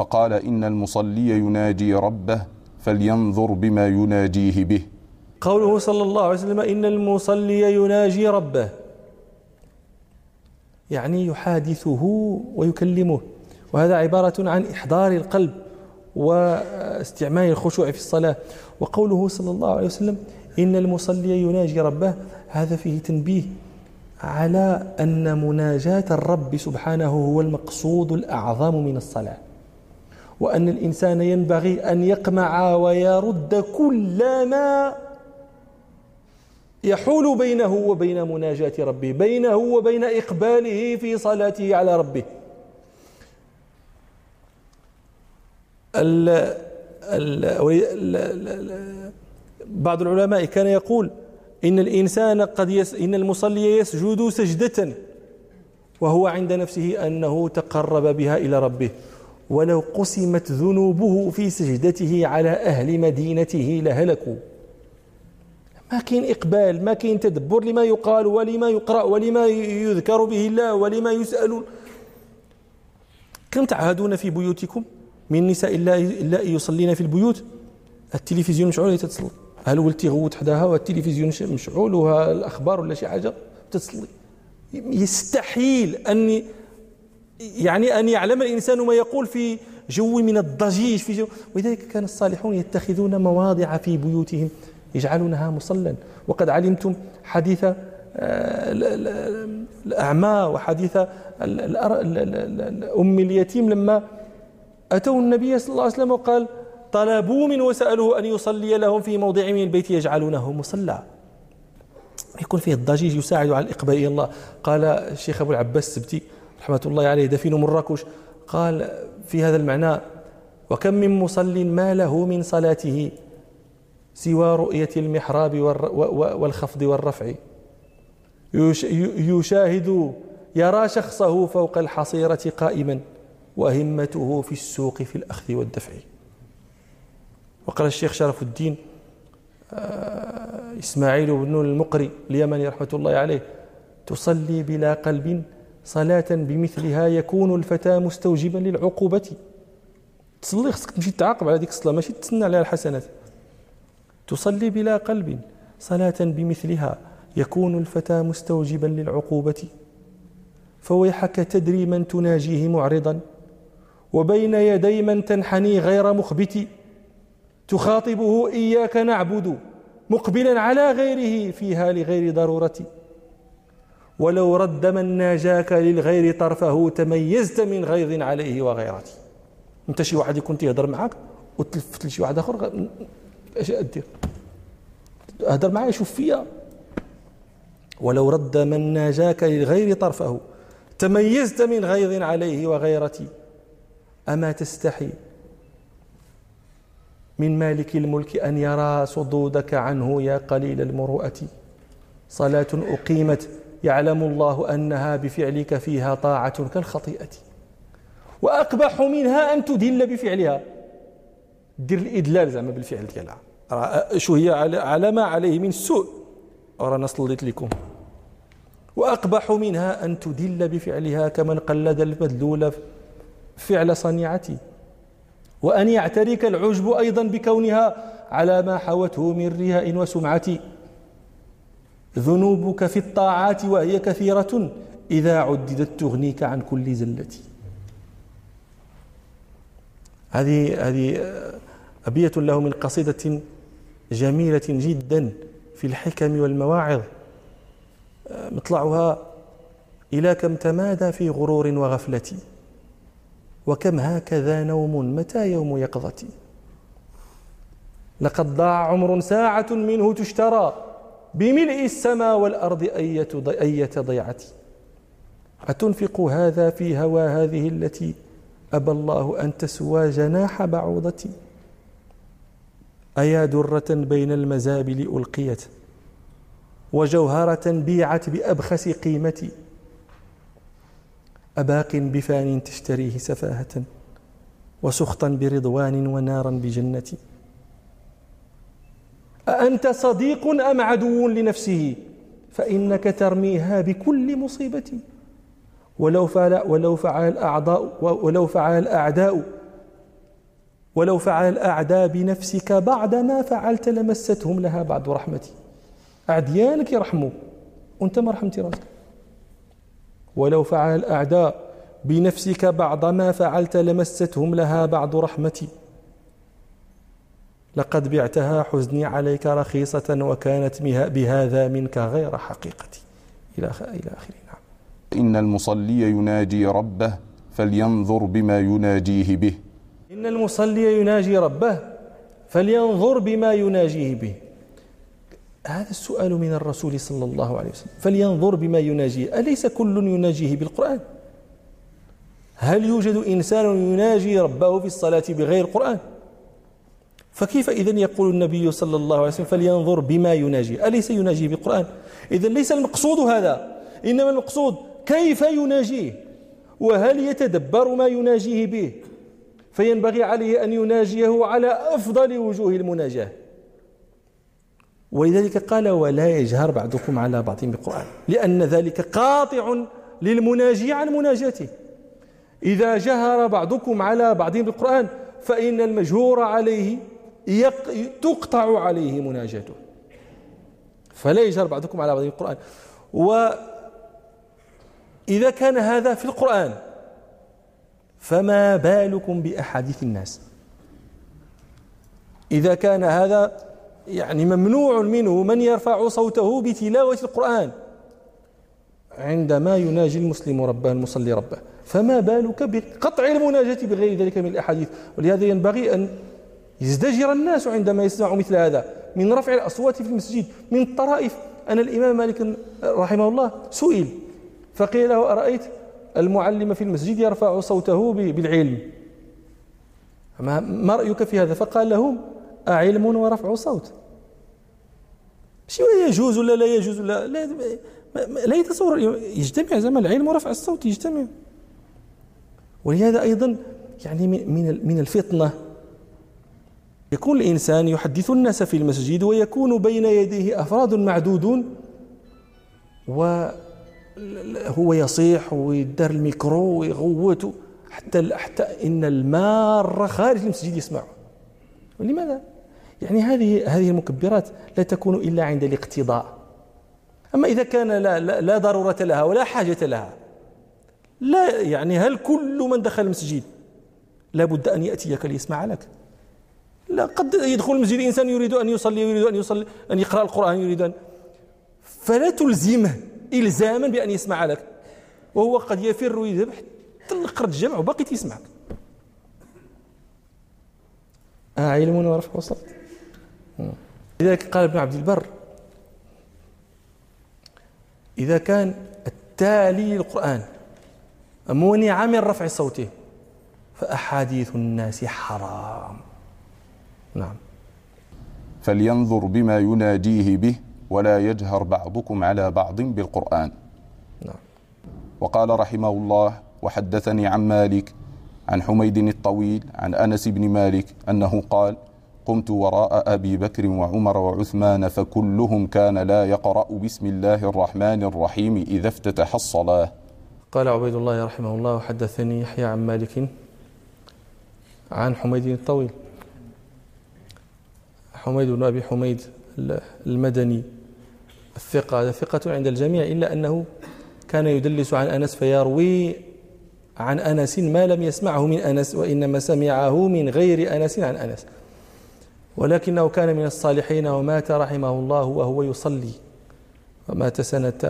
فقال إن المصلي يناجي ربه فلينظر بما يناجيه به. قوله صلى الله عليه وسلم إن المصلي يناجي ربه. يعني يحادثه ويكلمه. وهذا عبارة عن إحضار القلب واستعمال الخشوع في الصلاة. وقوله صلى الله عليه وسلم إن المصلي يناجي ربه هذا فيه تنبيه على أن مناجاة الرب سبحانه هو المقصود الأعظم من الصلاة. وأن الإنسان ينبغي أن يقمع ويرد كل ما يحول بينه وبين مناجاة ربه بينه وبين إقباله في صلاته على ربه. ال ال بعض العلماء كان يقول إن الإنسان قد يس إن المصلي يسجد سجدة وهو عند نفسه أنه تقرب بها إلى ربه. ولو قسمت ذنوبه في سجدته على أهل مدينته لهلكوا. ما كاين إقبال ما كاين تدبر لما يقال ولما يقرأ ولما يذكر به الله ولما يسأل. كم تعهدون في بيوتكم؟ من نساء الله يصلين في البيوت؟ التلفزيون مشعول تتصلي هل ولتي غوت حداها والتلفزيون مشعول وها الأخبار ولا شي حاجة؟ تتصلي يستحيل ان يعني أن يعلم الإنسان ما يقول في جو من الضجيج في جو. ولذلك كان الصالحون يتخذون مواضع في بيوتهم يجعلونها مصلا. وقد علمتم حديث آه، الأعمى وحديث أم اليتيم لما أتوا النبي صلى الله عليه وسلم وقال طلبوا من وسألوه أن يصلي لهم في موضع من البيت يجعلونه مصلى يكون فيه الضجيج يساعد على الإقبال إلى الله. قال الشيخ أبو العباس السبتي رحمة الله عليه دفين مراكش قال في هذا المعنى وكم من مصل ما له من صلاته سوى رؤية المحراب والخفض والرفع. يشاهد يرى شخصه فوق الحصيرة قائما وهمته في السوق في الأخذ والدفع. وقال الشيخ شرف الدين آه، إسماعيل بن المقري اليمني رحمة الله عليه تصلي بلا قلب صلاة بمثلها يكون الفتى مستوجبا للعقوبة. تصلي خصك تمشي تعاقب على ديك الصلاة ماشي تسنى عليها الحسنات. تصلي بلا قلب صلاة بمثلها يكون الفتى مستوجبا للعقوبة. فويحك تدري من تناجيه معرضا وبين يدي من تنحني غير مخبت. تخاطبه إياك نعبد مقبلا على غيره فيها لغير ضرورة. ولو رد من ناجاك للغير طرفه تميزت من غيظ عليه وغيرة أنت شي واحد يكون تيهضر معاك وتلفت لشي واحد آخر أش أدير؟ اهدر معايا شوف فيا. ولو رد من ناجاك للغير طرفه تميزت من غيظ عليه وغيرتي أما تستحي من مالك الملك أن يرى صدودك عنه يا قليل المروءة؟ صلاة أقيمت يعلم الله أنها بفعلك فيها طاعة كالخطيئة. وأقبح منها أن تدل بفعلها. دير الإدلال زعما بالفعل ديالها. شو هي على ما عليه من السوء ورانا صليت لكم. وأقبح منها أن تدل بفعلها كمن قلد المدلول فعل صنيعتي. وأن يعترك العجب أيضا بكونها على ما حوته من رياء وسمعة. ذنوبك في الطاعات وهي كثيرة إذا عددت تغنيك عن كل زلة. هذه هذه أبية له من قصيدة جميلة جدا في الحكم والمواعظ. مطلعها إلى كم تمادى في غرور وغفلة؟ وكم هكذا نوم متى يوم يقظتي لقد ضاع عمر ساعة منه تشترى. بملء السماء والأرض أية, أية ضيعتي. أتنفق هذا في هوى هذه التي أبى الله أن تسوى جناح بعوضتي؟ أيا درة بين المزابل ألقيت؟ وجوهرة بيعت بأبخس قيمتي؟ أباق بفان تشتريه سفاهة؟ وسخطا برضوان ونارا بجنة أأنت صديق أم عدو لنفسه؟ فإنك ترميها بكل مصيبة. ولو فعل ولو فعل الأعضاء ولو فعل الأعداء ولو فعل الأعداء بنفسك بعد ما فعلت لمستهم لها بعد رحمتي. أعديانك يرحموا وانت ما رحمتي راسك ولو فعل الأعداء بنفسك بعض ما فعلت لمستهم لها بعد رحمتي. لقد بعتها حزني عليك رخيصة وكانت بهذا منك غير حقيقتي. إلى إلى آخره. نعم. إن المصلي يناجي ربه فلينظر بما يناجيه به. إن المصلي يناجي ربه فلينظر بما يناجيه به. هذا السؤال من الرسول صلى الله عليه وسلم. فلينظر بما يناجيه. أليس كل يناجيه بالقرآن؟ هل يوجد إنسان يناجي ربه في الصلاة بغير القرآن فكيف إذن يقول النبي صلى الله عليه وسلم فلينظر بما يناجي؟ أليس يناجي بالقرآن إذا ليس المقصود هذا إنما المقصود كيف يناجيه؟ وهل يتدبر ما يناجيه به؟ فينبغي عليه أن يناجيه على أفضل وجوه المناجاة. ولذلك قال ولا يجهر بعضكم على بعض بالقرآن لأن ذلك قاطع للمناجي عن مناجاته. إذا جهر بعضكم على بعض بالقرآن فإن المجهور عليه تقطع عليه مناجاته. فلا يجهر بعضكم على بعض بالقرآن وإذا كان هذا في القرآن فما بالكم بأحاديث الناس؟ إذا كان هذا يعني ممنوع منه من يرفع صوته بتلاوة القرآن عندما يناجي المسلم ربه المصلي ربه فما بالك بقطع المناجاة بغير ذلك من الأحاديث؟ ولهذا ينبغي أن يزدجر الناس عندما يسمعوا مثل هذا. من رفع الأصوات في المسجد من الطرائف أن الإمام مالك رحمه الله سئل فقيل له أرأيت المعلم في المسجد يرفع صوته بالعلم؟ ما رأيك في هذا؟ فقال لهم أعلم ورفع صوت. شو يجوز ولا لا يجوز؟ ولا لا لا يتصور. يجتمع زمان العلم ورفع الصوت يجتمع. ولهذا أيضا يعني من من الفطنة. يكون الإنسان يحدث الناس في المسجد ويكون بين يديه أفراد معدودون وهو يصيح ويدار الميكرو ويغوت حتى حتى إن المار خارج المسجد يسمعه ولماذا؟ يعني هذه هذه المكبرات لا تكون إلا عند الاقتضاء. أما إذا كان لا, لا, لا ضرورة لها ولا حاجة لها لا يعني هل كل من دخل المسجد لابد أن يأتيك ليسمع لك؟ لا قد يدخل المسجد إنسان يريد أن يصلي يريد أن يصلي أن يقرأ القرآن يريد أن فلا تلزمه إلزاما بأن يسمع لك. وهو قد يفر ويذهب حتى لقرة الجمع وباقي تسمعك آه علم ورفع وصوت لذلك قال ابن عبد البر إذا كان التالي للقرآن منع من رفع صوته فأحاديث الناس حرام. نعم. فلينظر بما يناجيه به ولا يجهر بعضكم على بعض بالقرآن. نعم. وقال رحمه الله وحدثني عن مالك عن حميد الطويل عن أنس بن مالك أنه قال قمت وراء أبي بكر وعمر وعثمان فكلهم كان لا يقرأ بسم الله الرحمن الرحيم إذا افتتح الصلاة. قال عبيد الله رحمه الله حدثني يحيى عن مالك عن حميد الطويل. حميد بن أبي حميد المدني. الثقة هذا ثقة عند الجميع إلا أنه كان يدلس عن أنس فيروي عن أنس ما لم يسمعه من أنس وإنما سمعه من غير أنس عن أنس. ولكنه كان من الصالحين ومات رحمه الله وهو يصلي. ومات سنة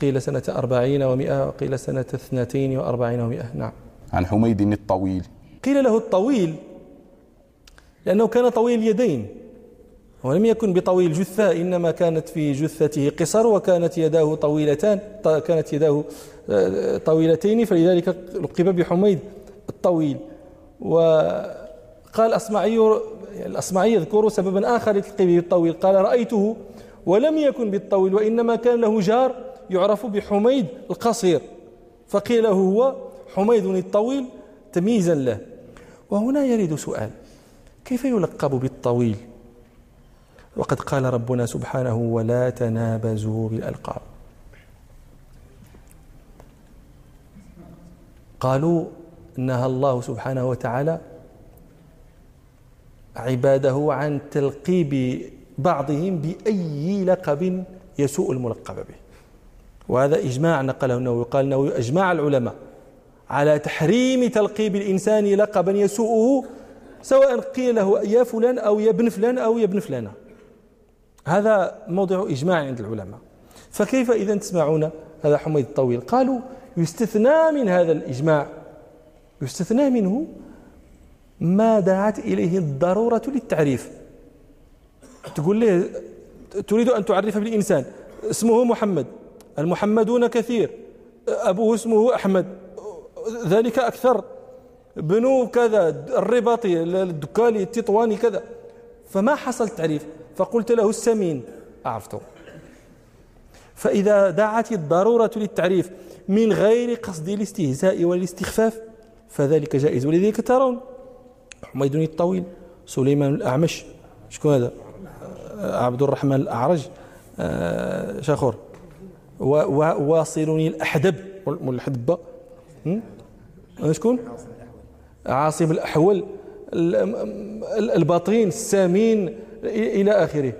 قيل سنة أربعين ومئة وقيل سنة اثنتين وأربعين ومئة. نعم. عن حميد الطويل. قيل له الطويل لأنه كان طويل اليدين. ولم يكن بطويل الجثة إنما كانت في جثته قصر وكانت يداه طويلتان كانت يداه آه، طويلتين فلذلك لقب بحميد الطويل. وقال الأصمعي الأصمعي يذكر سببا آخر لتلقيبه بالطويل قال رأيته ولم يكن بالطويل وإنما كان له جار يعرف بحميد القصير. فقيل هو حميد الطويل تمييزا له. وهنا يريد سؤال كيف يلقب بالطويل؟ وقد قال ربنا سبحانه ولا تنابزوا بالألقاب. قالوا نهى الله سبحانه وتعالى عباده عن تلقيب بعضهم بأي لقب يسوء الملقب به. وهذا إجماع نقله النووي. قال النووي أجمع العلماء على تحريم تلقيب الإنسان لقبا يسوءه سواء قيل له يا فلان أو يا ابن فلان أو يا ابن فلانة. هذا موضع إجماع عند العلماء. فكيف إذا تسمعون هذا حميد الطويل؟ قالوا يستثنى من هذا الإجماع يستثنى منه ما دعت إليه الضرورة للتعريف. تقول له تريد أن تعرف بالإنسان. اسمه محمد المحمدون كثير. أبوه اسمه أحمد ذلك أكثر. بنو كذا الرباطي الدكالي التطواني كذا. فما حصل تعريف؟ فقلت له السمين. أعرفته فإذا دعت الضرورة للتعريف من غير قصد الاستهزاء والاستخفاف فذلك جائز. ولذلك ترون حميد الطويل سليمان الأعمش. شكون هذا؟ عبد الرحمن الأعرج. آه، شاخور. واصلني الأحدب. والحدبة شكون؟ عاصم الأحول. الباطين السامين. إلى آخره.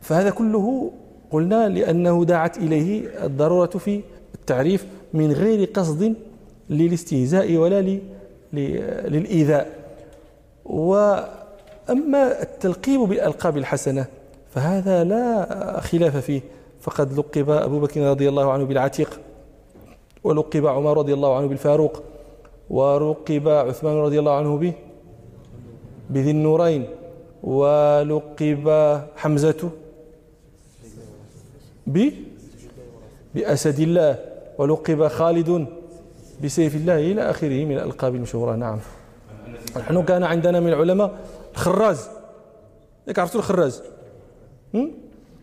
فهذا كله قلنا لأنه دعت إليه الضرورة في التعريف من غير قصد للاستهزاء ولا للإيذاء. وأما التلقيب بالألقاب الحسنة فهذا لا خلاف فيه. فقد لقب أبو بكر رضي الله عنه بالعتيق ولقب عمر رضي الله عنه بالفاروق ولقب عثمان رضي الله عنه به بذي النورين. ولقب حمزة ب بأسد الله ولقب خالد بسيف الله إلى آخره من الألقاب المشهورة نعم. نحن كان عندنا من العلماء الخراز. ياك عرفتوا الخراز؟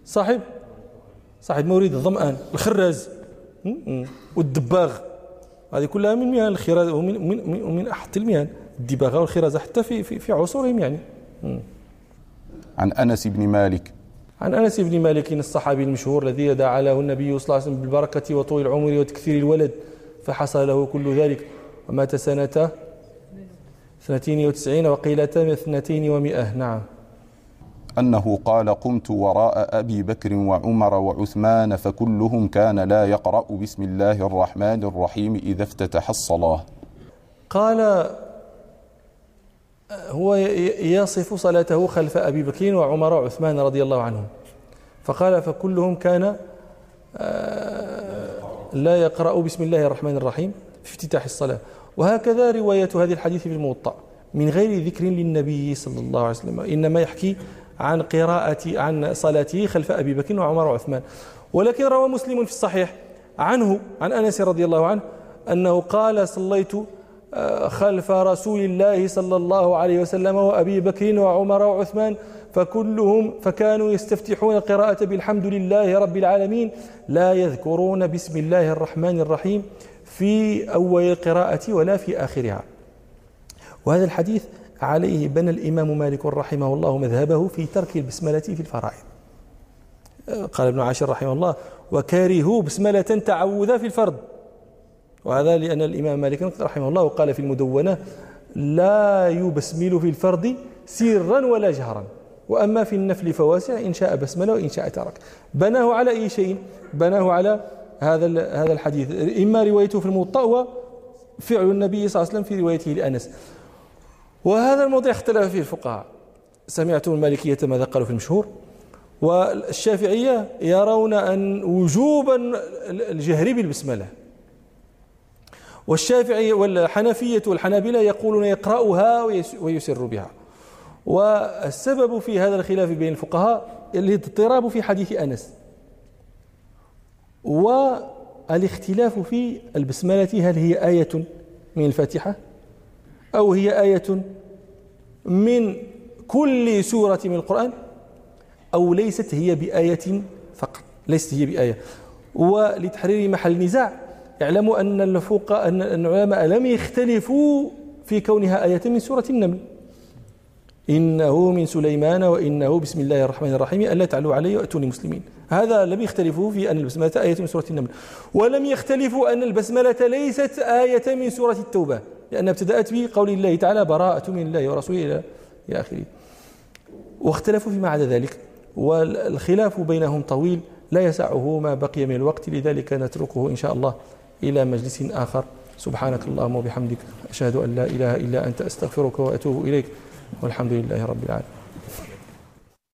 صاحب؟ صاحب مورد الظمآن الخراز. والدباغ. هذه كلها من مهن الخراز ومن من من أحط المهن الدباغة والخرازه حتى في في, في عصورهم يعني. عن أنس بن مالك. عن أنس بن مالك الصحابي المشهور الذي دعا له النبي صلى الله عليه وسلم بالبركة وطول العمر وتكثير الولد فحصل له كل ذلك. ومات سنة 92 وقيل 200 نعم. أنه قال قمت وراء أبي بكر وعمر وعثمان فكلهم كان لا يقرأ بسم الله الرحمن الرحيم إذا افتتح الصلاة. قال هو يصف صلاته خلف أبي بكر وعمر وعثمان رضي الله عنهم. فقال فكلهم كان آه، لا يقرأ بسم الله الرحمن الرحيم في افتتاح الصلاة. وهكذا رواية هذه الحديث في الموطأ. من غير ذكر للنبي صلى الله عليه وسلم إنما يحكي عن قراءة عن صلاته خلف أبي بكر وعمر وعثمان. ولكن روى مسلم في الصحيح عنه عن أنس رضي الله عنه أنه قال صليت خلف رسول الله صلى الله عليه وسلم وأبي بكر وعمر وعثمان فكلهم فكانوا يستفتحون القراءة بالحمد لله رب العالمين لا يذكرون بسم الله الرحمن الرحيم في أول القراءة ولا في آخرها. وهذا الحديث عليه بنى الإمام مالك رحمه الله مذهبه في ترك البسملة في الفرائض. قال ابن عاشر رحمه الله وكارهوا بسملة تعوذا في الفرض. وهذا لأن الإمام مالك رحمه الله قال في المدونة لا يبسمل في الفرض سرا ولا جهرا. وأما في النفل فواسع إن شاء بسمل وإن شاء ترك. بناه على أي شيء؟ بناه على هذا هذا الحديث. إما روايته في الموطأ وفعل النبي صلى الله عليه وسلم في روايته لأنس. وهذا الموضوع اختلف فيه الفقهاء. سمعتم المالكية ماذا قالوا في المشهور؟ والشافعية يرون أن وجوبا الجهر بالبسملة. والشافعية والحنفية والحنابلة يقولون يقرأها ويسر بها. والسبب في هذا الخلاف بين الفقهاء الاضطراب في حديث أنس. والاختلاف في البسملة هل هي آية من الفاتحة أو هي آية من كل سورة من القرآن أو ليست هي بآية فقط ليست هي بآية. ولتحرير محل نزاع اعلموا أن الفقهاء أن العلماء لم يختلفوا في كونها آية من سورة النمل. إنه من سليمان وإنه بسم الله الرحمن الرحيم ألا تعلوا علي وأتوني مسلمين. هذا لم يختلفوا في أن البسملة آية من سورة النمل. ولم يختلفوا أن البسملة ليست آية من سورة التوبة لأنها ابتدأت بقول الله تعالى براءة من الله ورسوله إلى إلى آخره. واختلفوا فيما عدا ذلك والخلاف بينهم طويل لا يسعه ما بقي من الوقت لذلك نتركه إن شاء الله. إلى مجلس آخر. سبحانك اللهم وبحمدك أشهد أن لا إله إلا أنت أستغفرك وأتوب إليك والحمد لله رب العالمين.